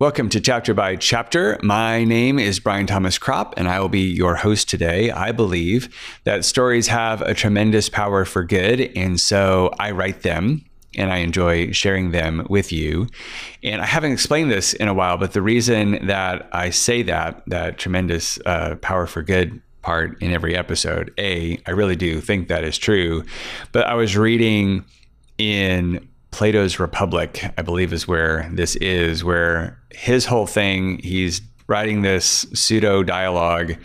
Welcome to Chapter by Chapter. My name is Brian Thomas Cropp, and I will be your host today. I believe that stories have a tremendous power for good, and so I write them and I enjoy sharing them with you. And I haven't explained this in a while, but the reason that I say that, that tremendous uh, power for good part in every episode, A, I really do think that is true. But I was reading in Plato's Republic, I believe is where this is, where his whole thing, he's writing this pseudo dialogue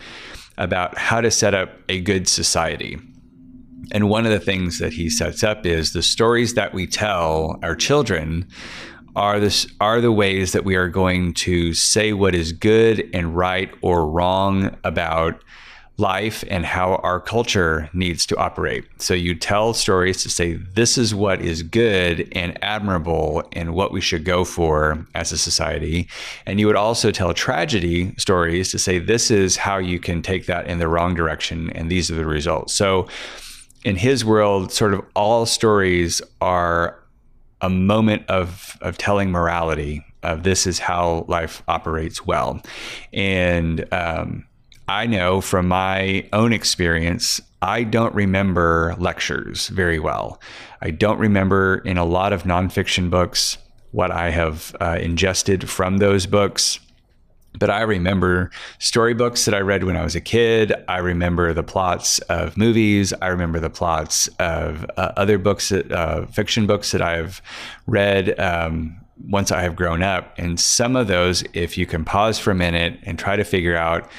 about how to set up a good society. And one of the things that he sets up is the stories that we tell our children are this are the ways that we are going to say what is good and right or wrong about life and how our culture needs to operate. So you tell stories to say this is what is good and admirable and what we should go for as a society. And you would also tell tragedy stories to say this is how you can take that in the wrong direction and these are the results. So in his world, sort of all stories are a moment of of telling morality of this is how life operates well. And um, I know from my own experience, I don't remember lectures very well. I don't remember in a lot of nonfiction books what I have uh, ingested from those books. But I remember storybooks that I read when I was a kid. I remember the plots of movies. I remember the plots of uh, other books, that, uh, fiction books that I've read um, once I have grown up. And some of those, if you can pause for a minute and try to figure out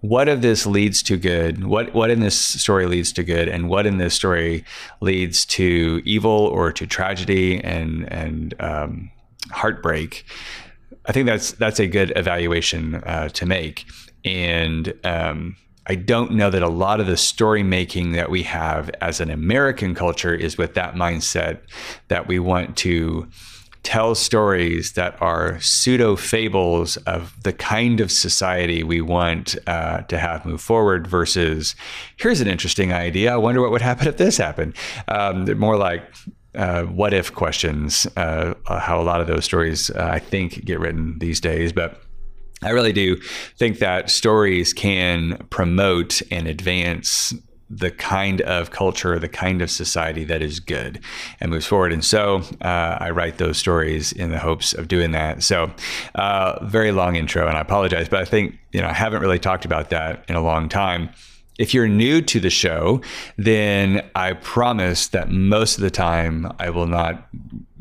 what of this leads to good? What what in this story leads to good? And what in this story leads to evil or to tragedy and and um, heartbreak? I think that's that's a good evaluation uh, to make. And um, I don't know that a lot of the story making that we have as an American culture is with that mindset that we want to tell stories that are pseudo fables of the kind of society we want uh, to have move forward versus here's an interesting idea. I wonder what would happen if this happened. Um, they're more like uh, what if questions, uh, how a lot of those stories uh, I think get written these days. But I really do think that stories can promote and advance the kind of culture, the kind of society that is good and moves forward. And so uh, I write those stories in the hopes of doing that. So, uh, very long intro, and I apologize, but I think you know I haven't really talked about that in a long time. If you're new to the show, then I promise that most of the time I will not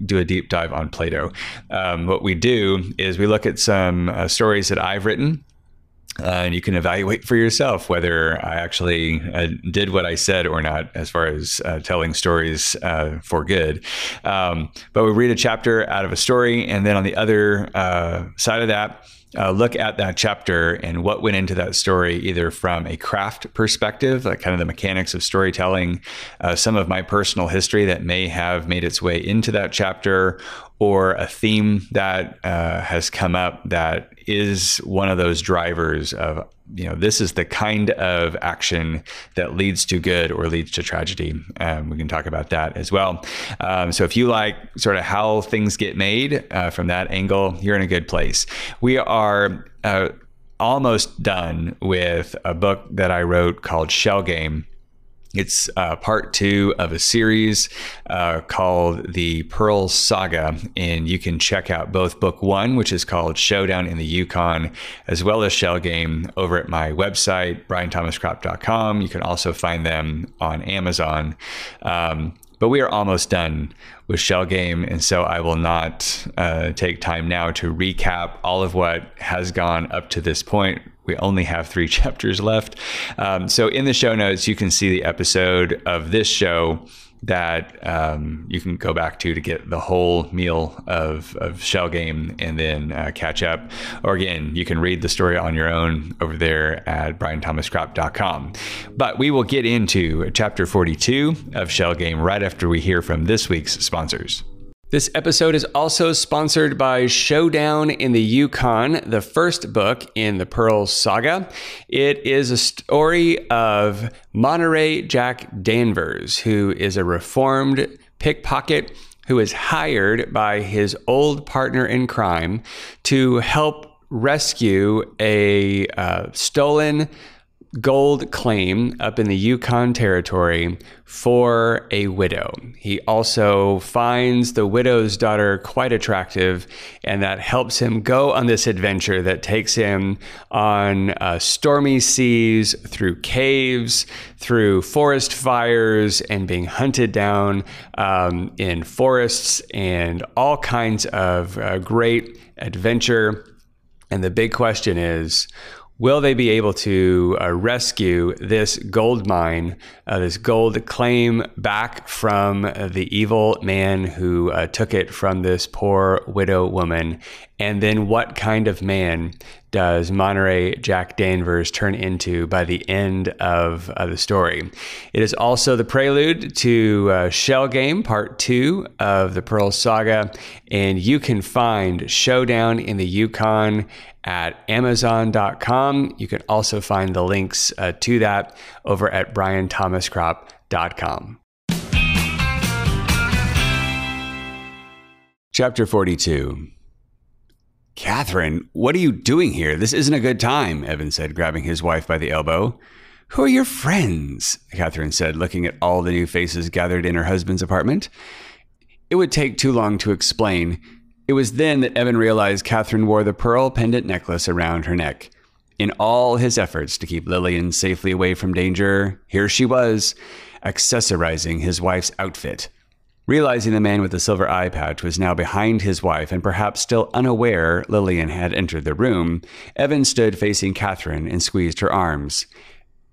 do a deep dive on Plato. Um, what we do is we look at some uh, stories that I've written uh, and you can evaluate for yourself whether I actually uh, did what I said or not, as far as uh, telling stories uh, for good. Um, but we read a chapter out of a story, and then on the other uh, side of that, uh, look at that chapter and what went into that story, either from a craft perspective, like kind of the mechanics of storytelling, uh, some of my personal history that may have made its way into that chapter, or a theme that uh, has come up that is one of those drivers of you know this is the kind of action that leads to good or leads to tragedy. Um, we can talk about that as well. Um, so if you like sort of how things get made uh, from that angle you're in a good place. We are uh, almost done with a book that i wrote called shell game it's uh, part two of a series uh, called the Pearl Saga, and you can check out both book one, which is called Showdown in the Yukon, as well as Shell Game over at my website, brianthomascropp.com. You can also find them on Amazon. Um, but we are almost done with Shell Game, and so I will not uh, take time now to recap all of what has gone up to this point. We only have three chapters left. Um, so in the show notes, you can see the episode of this show that um, you can go back to to get the whole meal of, of Shell Game and then uh, catch up. Or again, you can read the story on your own over there at brianthomascropp.com. But we will get into chapter 42 of Shell Game right after we hear from this week's sponsors. This episode is also sponsored by Showdown in the Yukon, the first book in the Pearl saga. It is a story of Monterey Jack Danvers, who is a reformed pickpocket who is hired by his old partner in crime to help rescue a uh, stolen gold claim up in the Yukon Territory for a widow. He also finds the widow's daughter quite attractive, and that helps him go on this adventure that takes him on uh, stormy seas, through caves, through forest fires, and being hunted down um, in forests, and all kinds of uh, great adventure. And the big question is, will they be able to uh, rescue this gold mine, uh, this gold claim back from uh, the evil man who uh, took it from this poor widow woman? And then what kind of man does Monterey Jack Danvers turn into by the end of uh, the story? It is also the prelude to uh, Shell Game Part 2 of the Pearl Saga, and you can find Showdown in the Yukon at Amazon.com. You can also find the links uh, to that over at Chapter 42 Katherine, what are you doing here? This isn't a good time, Evan said, grabbing his wife by the elbow. Who are your friends? Katherine said, looking at all the new faces gathered in her husband's apartment. It would take too long to explain. It was then that Evan realized Katherine wore the pearl pendant necklace around her neck. In all his efforts to keep Lillian safely away from danger, here she was, accessorizing his wife's outfit. Realizing the man with the silver eye patch was now behind his wife and perhaps still unaware Lillian had entered the room, Evan stood facing Katherine and squeezed her arms.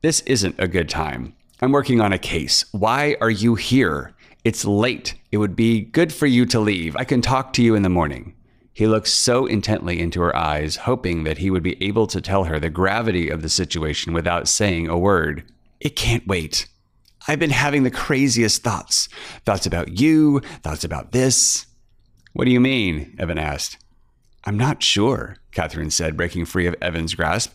This isn't a good time. I'm working on a case. Why are you here? It's late. It would be good for you to leave. I can talk to you in the morning. He looked so intently into her eyes, hoping that he would be able to tell her the gravity of the situation without saying a word. It can't wait. I've been having the craziest thoughts. Thoughts about you, thoughts about this. What do you mean? Evan asked. I'm not sure, Katherine said, breaking free of Evan's grasp.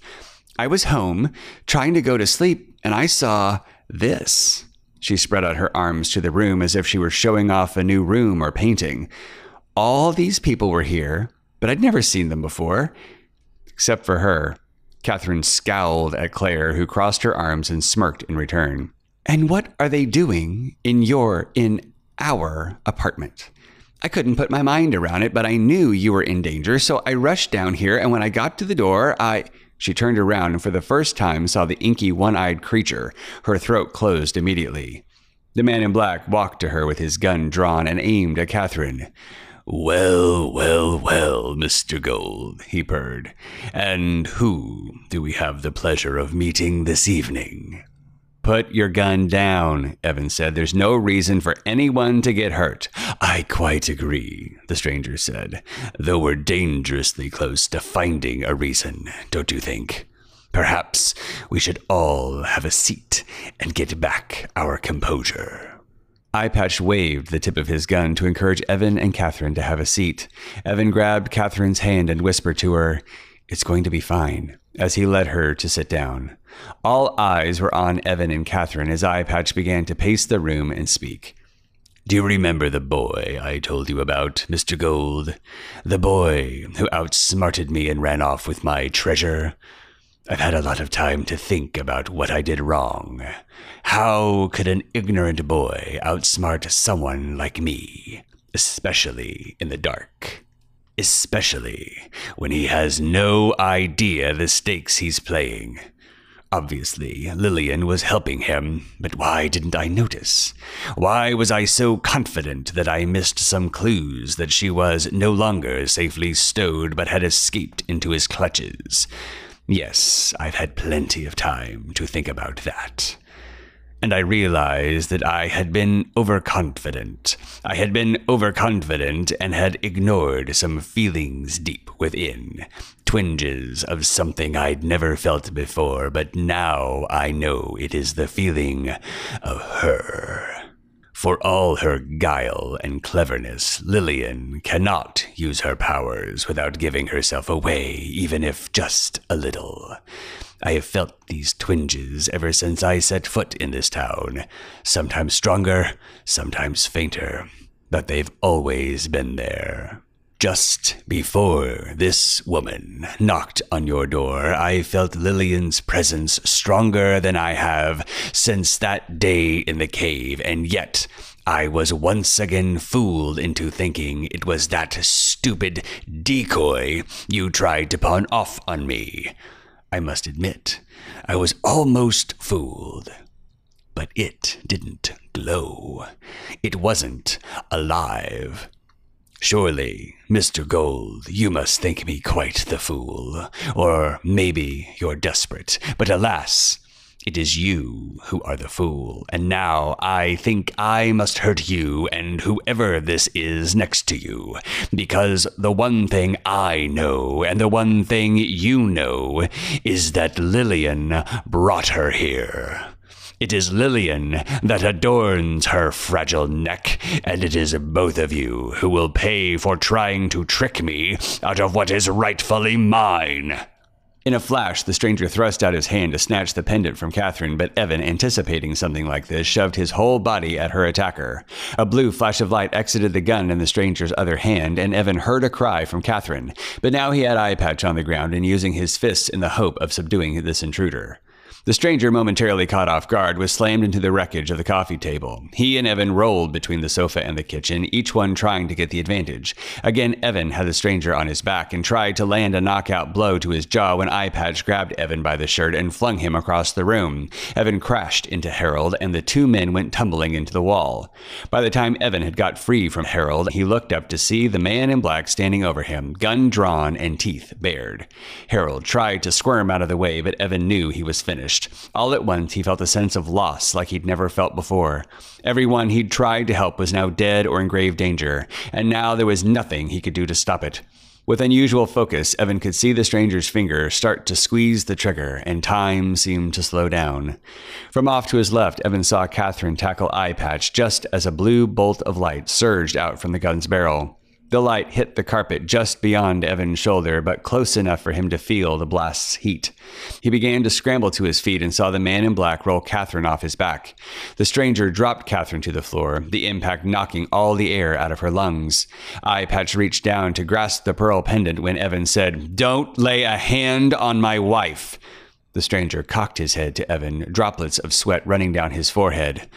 I was home, trying to go to sleep, and I saw this. She spread out her arms to the room as if she were showing off a new room or painting. All these people were here, but I'd never seen them before. Except for her. Katherine scowled at Claire, who crossed her arms and smirked in return. And what are they doing in your, in our apartment? I couldn't put my mind around it, but I knew you were in danger, so I rushed down here, and when I got to the door, I. She turned around and for the first time saw the inky, one eyed creature. Her throat closed immediately. The man in black walked to her with his gun drawn and aimed at Katherine. Well, well, well, Mr. Gold, he purred. And who do we have the pleasure of meeting this evening? Put your gun down, Evan said. There's no reason for anyone to get hurt. I quite agree, the stranger said, though we're dangerously close to finding a reason, don't you think? Perhaps we should all have a seat and get back our composure. Eyepatch waved the tip of his gun to encourage Evan and Katherine to have a seat. Evan grabbed Katherine's hand and whispered to her, It's going to be fine, as he led her to sit down. All eyes were on Evan and Katherine as Eyepatch began to pace the room and speak. Do you remember the boy I told you about, Mr. Gold? The boy who outsmarted me and ran off with my treasure? I've had a lot of time to think about what I did wrong. How could an ignorant boy outsmart someone like me, especially in the dark? Especially when he has no idea the stakes he's playing. Obviously, Lillian was helping him, but why didn't I notice? Why was I so confident that I missed some clues that she was no longer safely stowed but had escaped into his clutches? Yes, I've had plenty of time to think about that and I realized that I had been overconfident. I had been overconfident and had ignored some feelings deep within. Twinges of something I'd never felt before, but now I know it is the feeling of her. For all her guile and cleverness, Lillian cannot use her powers without giving herself away, even if just a little. I have felt these twinges ever since I set foot in this town, sometimes stronger, sometimes fainter. but they've always been there. Just before this woman knocked on your door, I felt Lillian's presence stronger than I have since that day in the cave, and yet I was once again fooled into thinking it was that stupid decoy you tried to pawn off on me. I must admit, I was almost fooled. But it didn't glow. It wasn't alive. Surely, Mr. Gold, you must think me quite the fool. Or maybe you're desperate. But alas, it is you who are the fool, and now I think I must hurt you and whoever this is next to you, because the one thing I know and the one thing you know is that Lillian brought her here. It is Lillian that adorns her fragile neck, and it is both of you who will pay for trying to trick me out of what is rightfully mine. In a flash, the stranger thrust out his hand to snatch the pendant from Katherine, but Evan, anticipating something like this, shoved his whole body at her attacker. A blue flash of light exited the gun in the stranger's other hand, and Evan heard a cry from Katherine. But now he had eye patch on the ground and using his fists in the hope of subduing this intruder. The stranger, momentarily caught off guard, was slammed into the wreckage of the coffee table. He and Evan rolled between the sofa and the kitchen, each one trying to get the advantage. Again, Evan had the stranger on his back and tried to land a knockout blow to his jaw when Eye Patch grabbed Evan by the shirt and flung him across the room. Evan crashed into Harold, and the two men went tumbling into the wall. By the time Evan had got free from Harold, he looked up to see the man in black standing over him, gun drawn and teeth bared. Harold tried to squirm out of the way, but Evan knew he was finished finished. All at once, he felt a sense of loss like he'd never felt before. Everyone he'd tried to help was now dead or in grave danger, and now there was nothing he could do to stop it. With unusual focus, Evan could see the stranger's finger start to squeeze the trigger, and time seemed to slow down. From off to his left, Evan saw Katherine tackle Eye Patch just as a blue bolt of light surged out from the gun's barrel. The light hit the carpet just beyond Evan's shoulder, but close enough for him to feel the blast's heat. He began to scramble to his feet and saw the man in black roll Katherine off his back. The stranger dropped Katherine to the floor, the impact knocking all the air out of her lungs. Eye Patch reached down to grasp the pearl pendant when Evan said, Don't lay a hand on my wife. The stranger cocked his head to Evan, droplets of sweat running down his forehead.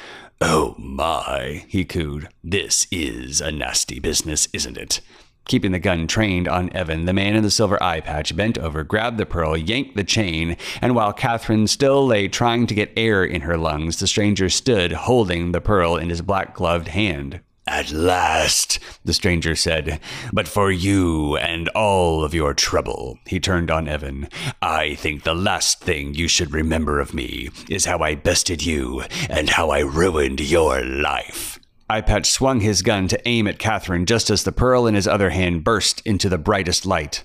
Oh my, he cooed. This is a nasty business, isn't it? Keeping the gun trained on Evan, the man in the silver eye patch bent over, grabbed the pearl, yanked the chain, and while Katherine still lay trying to get air in her lungs, the stranger stood holding the pearl in his black gloved hand. At last, the stranger said, but for you and all of your trouble, he turned on Evan. I think the last thing you should remember of me is how I bested you and how I ruined your life. Eyepatch swung his gun to aim at Katherine just as the pearl in his other hand burst into the brightest light.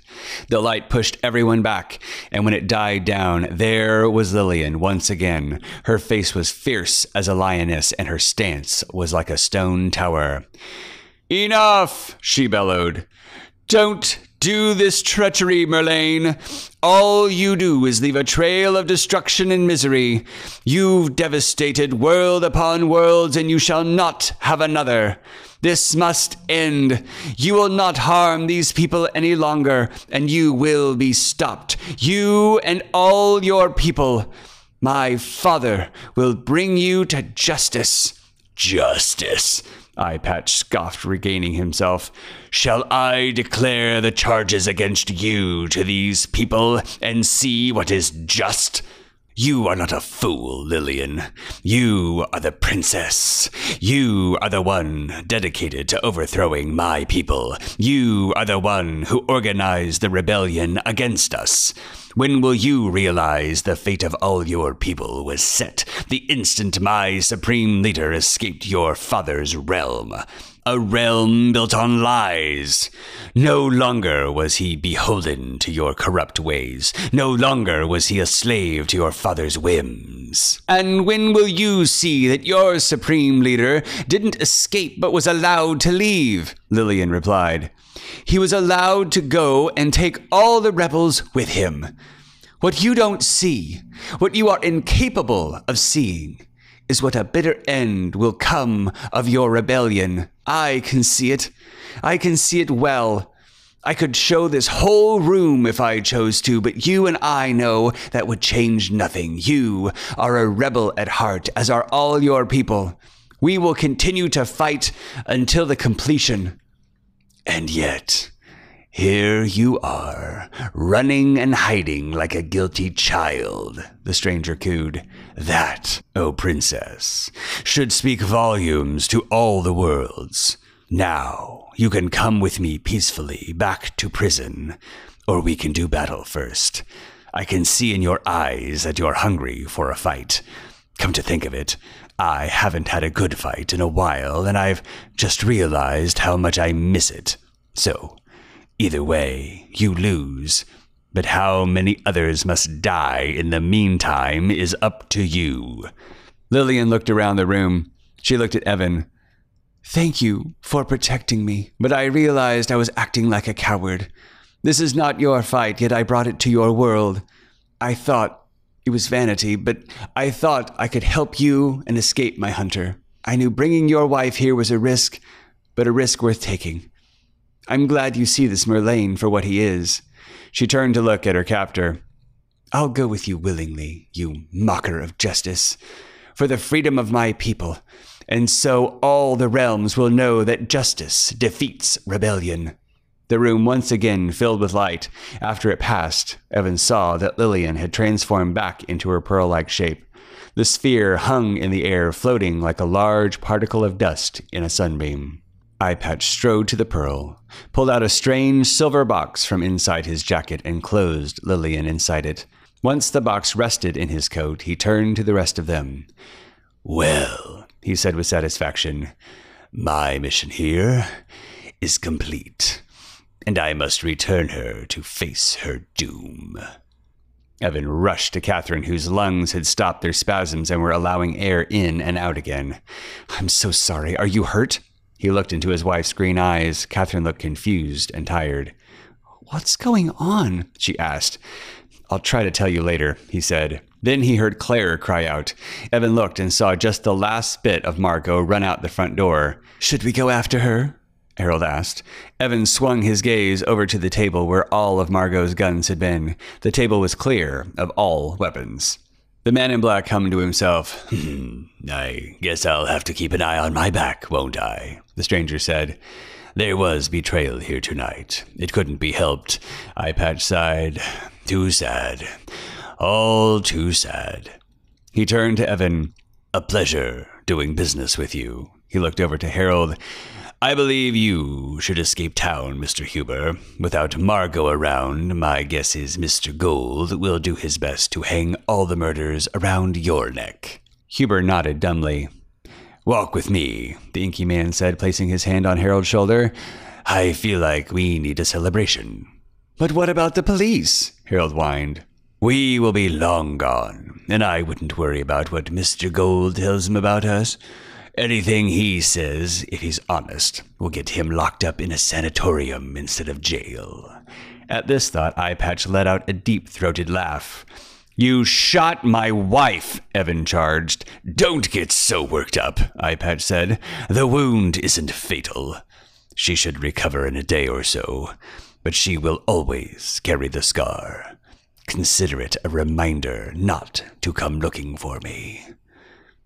The light pushed everyone back, and when it died down, there was Lillian once again. Her face was fierce as a lioness, and her stance was like a stone tower. Enough, she bellowed. Don't do this treachery, Merlane. All you do is leave a trail of destruction and misery. You've devastated world upon worlds, and you shall not have another. This must end. You will not harm these people any longer, and you will be stopped. You and all your people. My father will bring you to justice. Justice. Eye Patch scoffed, regaining himself. Shall I declare the charges against you to these people and see what is just? You are not a fool, Lillian. You are the princess. You are the one dedicated to overthrowing my people. You are the one who organized the rebellion against us. When will you realize the fate of all your people was set the instant my supreme leader escaped your father's realm? A realm built on lies. No longer was he beholden to your corrupt ways. No longer was he a slave to your father's whims. And when will you see that your supreme leader didn't escape but was allowed to leave? Lillian replied. He was allowed to go and take all the rebels with him. What you don't see, what you are incapable of seeing, is what a bitter end will come of your rebellion. I can see it. I can see it well. I could show this whole room if I chose to, but you and I know that would change nothing. You are a rebel at heart, as are all your people. We will continue to fight until the completion. And yet, here you are, running and hiding like a guilty child, the stranger cooed. That, O oh princess, should speak volumes to all the worlds. Now, you can come with me peacefully back to prison, or we can do battle first. I can see in your eyes that you're hungry for a fight. Come to think of it, I haven't had a good fight in a while, and I've just realized how much I miss it. So, either way, you lose. But how many others must die in the meantime is up to you. Lillian looked around the room. She looked at Evan. Thank you for protecting me, but I realized I was acting like a coward. This is not your fight, yet I brought it to your world. I thought it was vanity, but I thought I could help you and escape my hunter. I knew bringing your wife here was a risk, but a risk worth taking. I'm glad you see this Merlane for what he is. She turned to look at her captor. I'll go with you willingly, you mocker of justice, for the freedom of my people, and so all the realms will know that justice defeats rebellion. The room once again filled with light. After it passed, Evan saw that Lillian had transformed back into her pearl like shape. The sphere hung in the air, floating like a large particle of dust in a sunbeam. Eyepatch strode to the pearl, pulled out a strange silver box from inside his jacket, and closed Lillian inside it. Once the box rested in his coat, he turned to the rest of them. Well, he said with satisfaction, my mission here is complete and I must return her to face her doom. Evan rushed to Katherine, whose lungs had stopped their spasms and were allowing air in and out again. I'm so sorry. Are you hurt? He looked into his wife's green eyes. Katherine looked confused and tired. What's going on? she asked. I'll try to tell you later, he said. Then he heard Claire cry out. Evan looked and saw just the last bit of Margot run out the front door. Should we go after her? Harold asked. Evan swung his gaze over to the table where all of Margot's guns had been. The table was clear of all weapons. The man in black hummed to himself. Hmm, I guess I'll have to keep an eye on my back, won't I? The stranger said. There was betrayal here tonight. It couldn't be helped. Eyepatch sighed. Too sad. All too sad. He turned to Evan. A pleasure doing business with you. He looked over to Harold. I believe you should escape town, Mr. Huber. Without Margot around, my guess is Mr. Gold will do his best to hang all the murders around your neck. Huber nodded dumbly. Walk with me, the inky man said, placing his hand on Harold's shoulder. I feel like we need a celebration. But what about the police? Harold whined. We will be long gone, and I wouldn't worry about what Mr. Gold tells him about us. Anything he says, if he's honest, will get him locked up in a sanatorium instead of jail. At this thought, Eyepatch let out a deep throated laugh. You shot my wife, Evan charged. Don't get so worked up, Eyepatch said. The wound isn't fatal. She should recover in a day or so, but she will always carry the scar. Consider it a reminder not to come looking for me.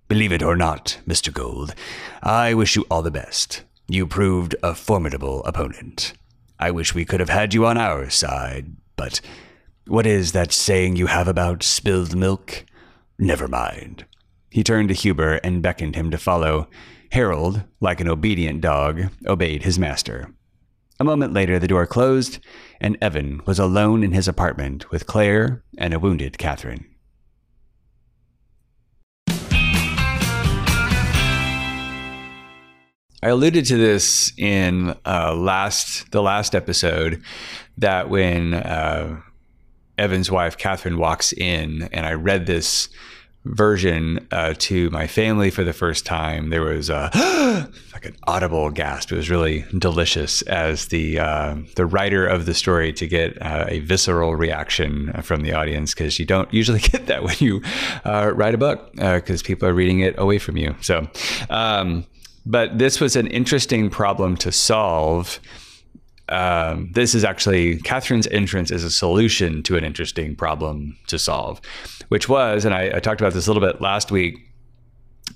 Believe it or not, Mr. Gold, I wish you all the best. You proved a formidable opponent. I wish we could have had you on our side, but what is that saying you have about spilled milk? Never mind. He turned to Huber and beckoned him to follow. Harold, like an obedient dog, obeyed his master. A moment later, the door closed, and Evan was alone in his apartment with Claire and a wounded Katherine. I alluded to this in uh, last the last episode that when uh, Evan's wife Katherine walks in, and I read this version uh, to my family for the first time, there was a like an audible gasp. It was really delicious as the uh, the writer of the story to get uh, a visceral reaction from the audience because you don't usually get that when you uh, write a book because people are reading it away from you. So. Um, but this was an interesting problem to solve. Um, this is actually Katherine's entrance is a solution to an interesting problem to solve, which was, and I, I talked about this a little bit last week.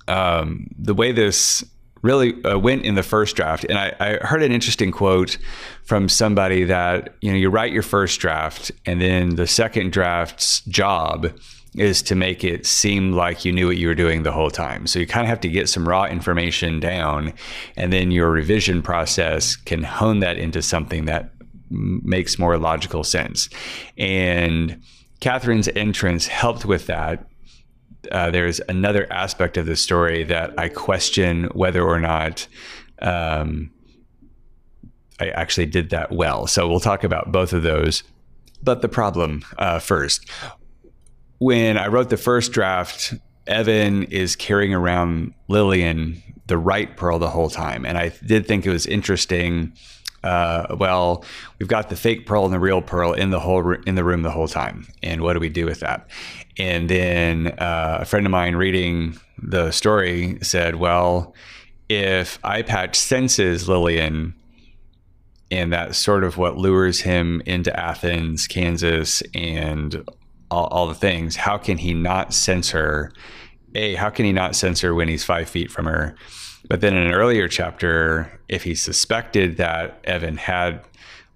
Um, the way this really uh, went in the first draft, and I, I heard an interesting quote from somebody that you know you write your first draft, and then the second draft's job is to make it seem like you knew what you were doing the whole time. So you kind of have to get some raw information down, and then your revision process can hone that into something that makes more logical sense. And Katherine's entrance helped with that. Uh, there's another aspect of the story that I question whether or not um, I actually did that well. So we'll talk about both of those. But the problem uh, first when I wrote the first draft, Evan is carrying around Lillian, the right pearl, the whole time. And I did think it was interesting. Uh, well, we've got the fake pearl and the real pearl in the whole in the room the whole time, and what do we do with that? And then uh, a friend of mine reading the story said, "Well, if eye patch senses Lillian, and that's sort of what lures him into Athens, Kansas, and all, all the things, how can he not sense her? A, how can he not sense her when he's five feet from her? But then in an earlier chapter, if he suspected that Evan had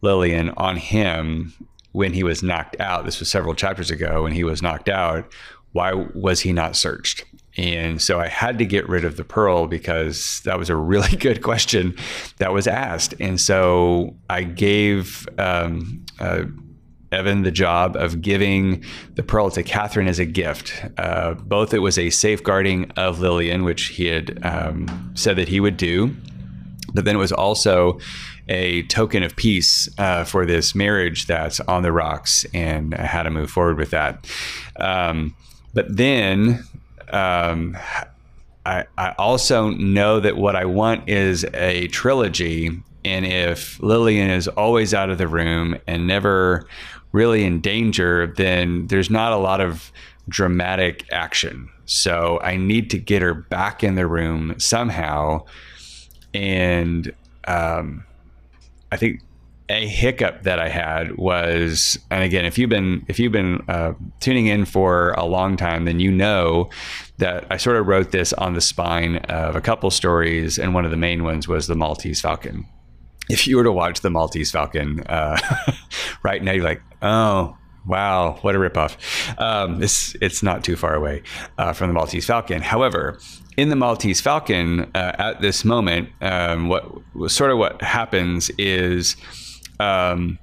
Lillian on him when he was knocked out, this was several chapters ago when he was knocked out, why was he not searched? And so I had to get rid of the pearl because that was a really good question that was asked. And so I gave um, uh, Evan the job of giving the pearl to Katherine as a gift. Uh, both it was a safeguarding of Lillian, which he had um, said that he would do, but then it was also a token of peace uh, for this marriage that's on the rocks and how to move forward with that. Um, but then um, I, I also know that what I want is a trilogy. And if Lillian is always out of the room and never really in danger, then there's not a lot of dramatic action. So I need to get her back in the room somehow. And um, I think a hiccup that I had was, and again, if you've been if you've been uh, tuning in for a long time, then you know that I sort of wrote this on the spine of a couple stories, and one of the main ones was the Maltese Falcon if you were to watch the Maltese Falcon uh, right now, you're like, oh, wow, what a ripoff. Um, it's, it's not too far away uh, from the Maltese Falcon. However, in the Maltese Falcon, uh, at this moment, um, what sort of what happens is, um,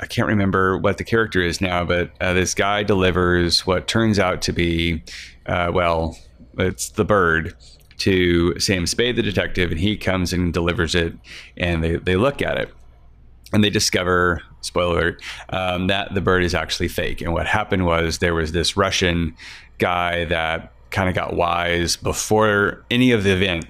I can't remember what the character is now, but uh, this guy delivers what turns out to be, uh, well, it's the bird to Sam Spade, the detective, and he comes and delivers it, and they, they look at it. And they discover, spoiler alert, um, that the bird is actually fake. And what happened was there was this Russian guy that kind of got wise before any of the event,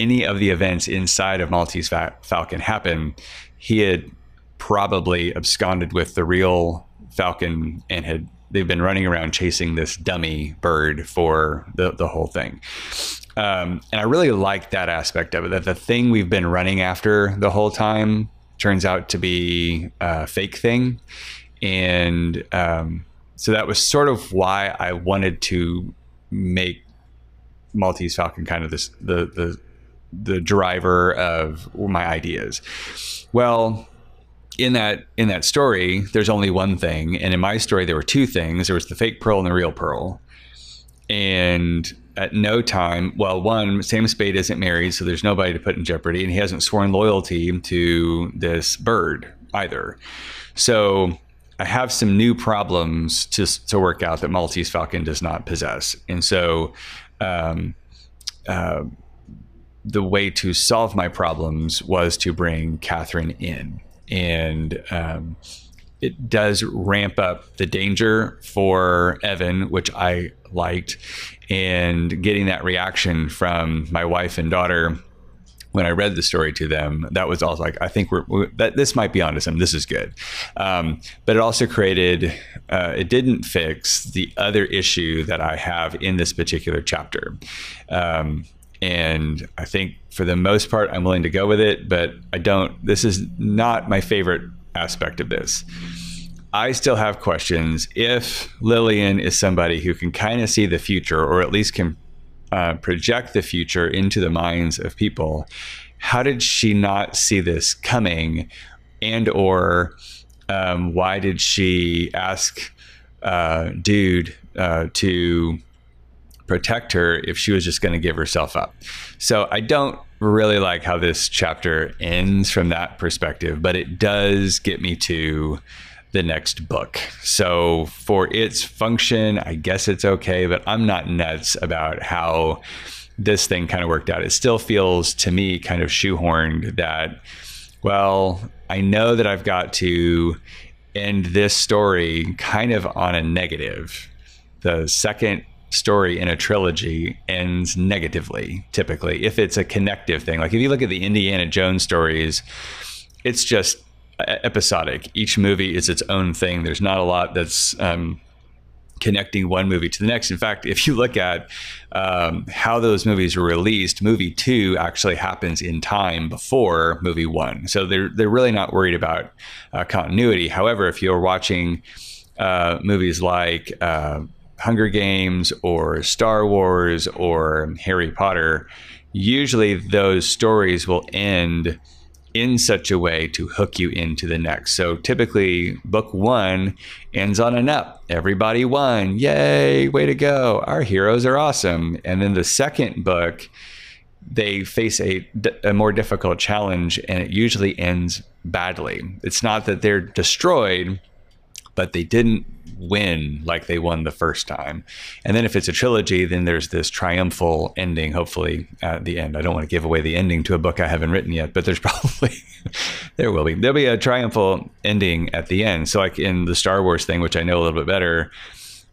any of the events inside of Maltese Falcon happened. He had probably absconded with the real Falcon and had they've been running around chasing this dummy bird for the, the whole thing. Um, and I really like that aspect of it that the thing we've been running after the whole time turns out to be a fake thing. And um, so that was sort of why I wanted to make Maltese Falcon kind of this, the, the, the driver of my ideas. Well, in that in that story, there's only one thing, and in my story, there were two things. There was the fake pearl and the real pearl, and at no time, well, one, Sam Spade isn't married, so there's nobody to put in jeopardy, and he hasn't sworn loyalty to this bird either. So I have some new problems to, to work out that Maltese Falcon does not possess. And so um, uh, the way to solve my problems was to bring Katherine in. And um, it does ramp up the danger for Evan, which I liked, and getting that reaction from my wife and daughter when I read the story to them, that was also like, I think we're, we're that this might be onto some. This is good, um, but it also created. Uh, it didn't fix the other issue that I have in this particular chapter. Um, And I think for the most part, I'm willing to go with it, but I don't, this is not my favorite aspect of this. I still have questions. If Lillian is somebody who can kind of see the future, or at least can uh, project the future into the minds of people, how did she not see this coming? And or um, why did she ask uh, dude uh, to protect her if she was just going to give herself up. So I don't really like how this chapter ends from that perspective, but it does get me to the next book. So for its function, I guess it's okay, but I'm not nuts about how this thing kind of worked out. It still feels to me kind of shoehorned that, well, I know that I've got to end this story kind of on a negative. The second story in a trilogy ends negatively, typically, if it's a connective thing. Like if you look at the Indiana Jones stories, it's just episodic. Each movie is its own thing. There's not a lot that's um, connecting one movie to the next. In fact, if you look at um, how those movies were released, movie two actually happens in time before movie one. So they're they're really not worried about uh, continuity. However, if you're watching uh, movies like uh, Hunger Games or Star Wars or Harry Potter, usually those stories will end in such a way to hook you into the next. So typically, book one ends on an up. Everybody won. Yay, way to go. Our heroes are awesome. And then the second book, they face a, a more difficult challenge and it usually ends badly. It's not that they're destroyed, but they didn't win like they won the first time. And then if it's a trilogy, then there's this triumphal ending, hopefully at the end. I don't want to give away the ending to a book I haven't written yet, but there's probably, there will be. There'll be a triumphal ending at the end. So, like in the Star Wars thing, which I know a little bit better,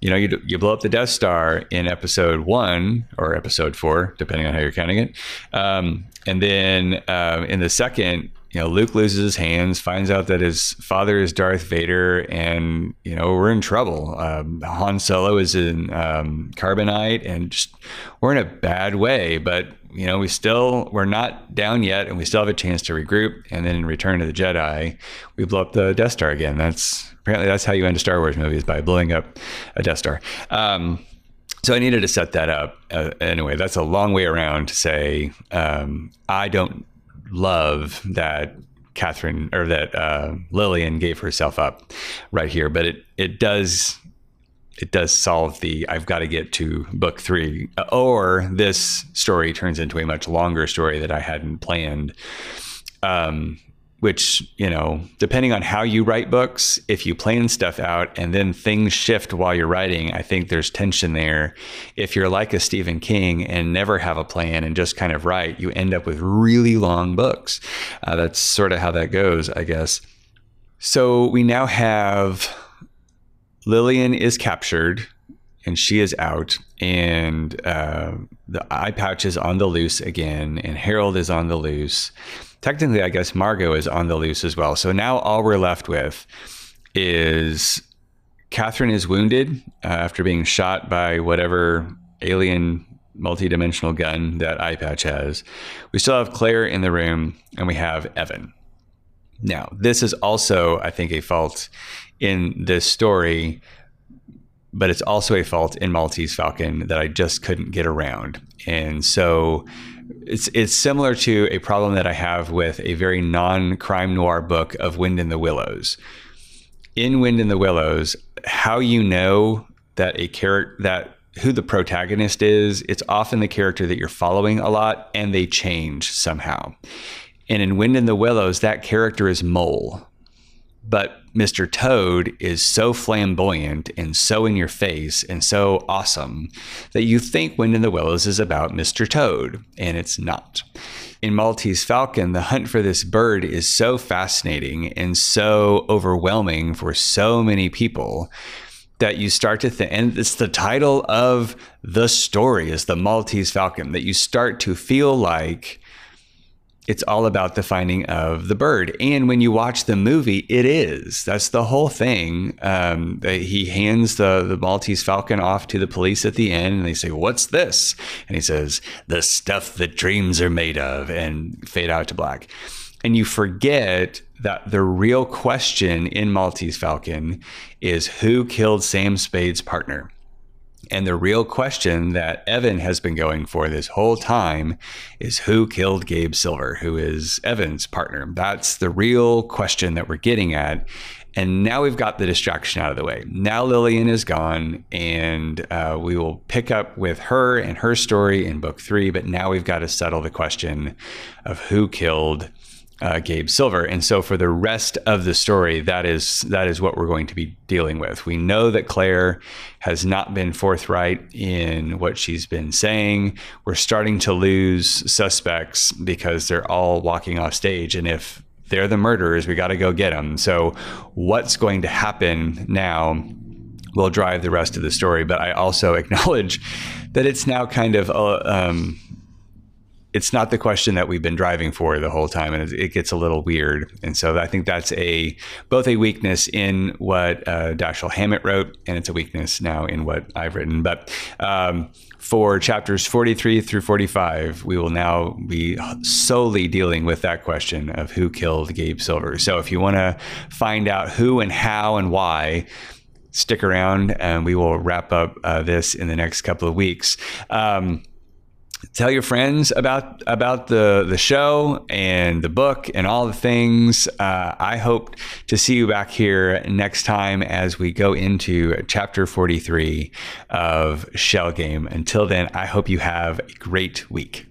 you know, you, you blow up the Death Star in episode one or episode four, depending on how you're counting it. Um, and then uh, in the second, you know, Luke loses his hands, finds out that his father is Darth Vader, and you know we're in trouble. Um, Han Solo is in um, carbonite, and just we're in a bad way. But you know, we still we're not down yet, and we still have a chance to regroup. And then in Return of the Jedi, we blow up the Death Star again. That's apparently that's how you end a Star Wars movie is by blowing up a Death Star. Um, so I needed to set that up. Uh, anyway, that's a long way around to say um, I don't love that Katherine or that uh, Lillian gave herself up right here, but it it does it does solve the I've got to get to book three, or this story turns into a much longer story that I hadn't planned. Um, which you know depending on how you write books if you plan stuff out and then things shift while you're writing i think there's tension there. If you're like a stephen king and never have a plan and just kind of write you end up with really long books. Uh, that's sort of how that goes i guess. So we now have lillian is captured and she is out and uh, the eye pouch is on the loose again and harold is on the loose technically, I guess Margot is on the loose as well. So now all we're left with is Katherine is wounded uh, after being shot by whatever alien multi-dimensional gun that eye patch has. We still have Claire in the room, and we have Evan. Now, this is also, I think, a fault in this story, but it's also a fault in Maltese Falcon that I just couldn't get around. And so it's it's similar to a problem that I have with a very non-crime noir book of Wind in the Willows. In Wind in the Willows, how you know that a character that who the protagonist is, it's often the character that you're following a lot and they change somehow. And in Wind in the Willows, that character is Mole. But Mr. Toad is so flamboyant and so in your face and so awesome that you think Wind in the Willows is about Mr. Toad, and it's not. In Maltese Falcon, the hunt for this bird is so fascinating and so overwhelming for so many people that you start to think, and it's the title of the story is the Maltese Falcon, that you start to feel like it's all about the finding of the bird. And when you watch the movie, it is. That's the whole thing. Um, he hands the, the Maltese Falcon off to the police at the end, and they say, What's this? And he says, The stuff that dreams are made of, and fade out to black. And you forget that the real question in Maltese Falcon is who killed Sam Spade's partner? And the real question that Evan has been going for this whole time is who killed Gabe Silver, who is Evan's partner? That's the real question that we're getting at. And now we've got the distraction out of the way. Now Lillian is gone, and uh, we will pick up with her and her story in book three. But now we've got to settle the question of who killed uh, Gabe Silver. And so for the rest of the story, that is that is what we're going to be dealing with. We know that Claire has not been forthright in what she's been saying. We're starting to lose suspects because they're all walking off stage, and if they're the murderers, we got to go get them. So what's going to happen now? will drive the rest of the story, but I also acknowledge that it's now kind of uh, um, it's not the question that we've been driving for the whole time, and it, gets a little weird. And so I think that's a both a weakness in what uh, Dashiell Hammett wrote, and it's a weakness now in what I've written. But um, for chapters 43 through 45, we will now be solely dealing with that question of who killed Gabe Silver. So if you want to find out who and how and why, stick around, and we will wrap up uh, this in the next couple of weeks. Um, tell your friends about about the the show and the book and all the things. Uh, I hope to see you back here next time as we go into chapter 43 of Shell Game. Until then, I hope you have a great week.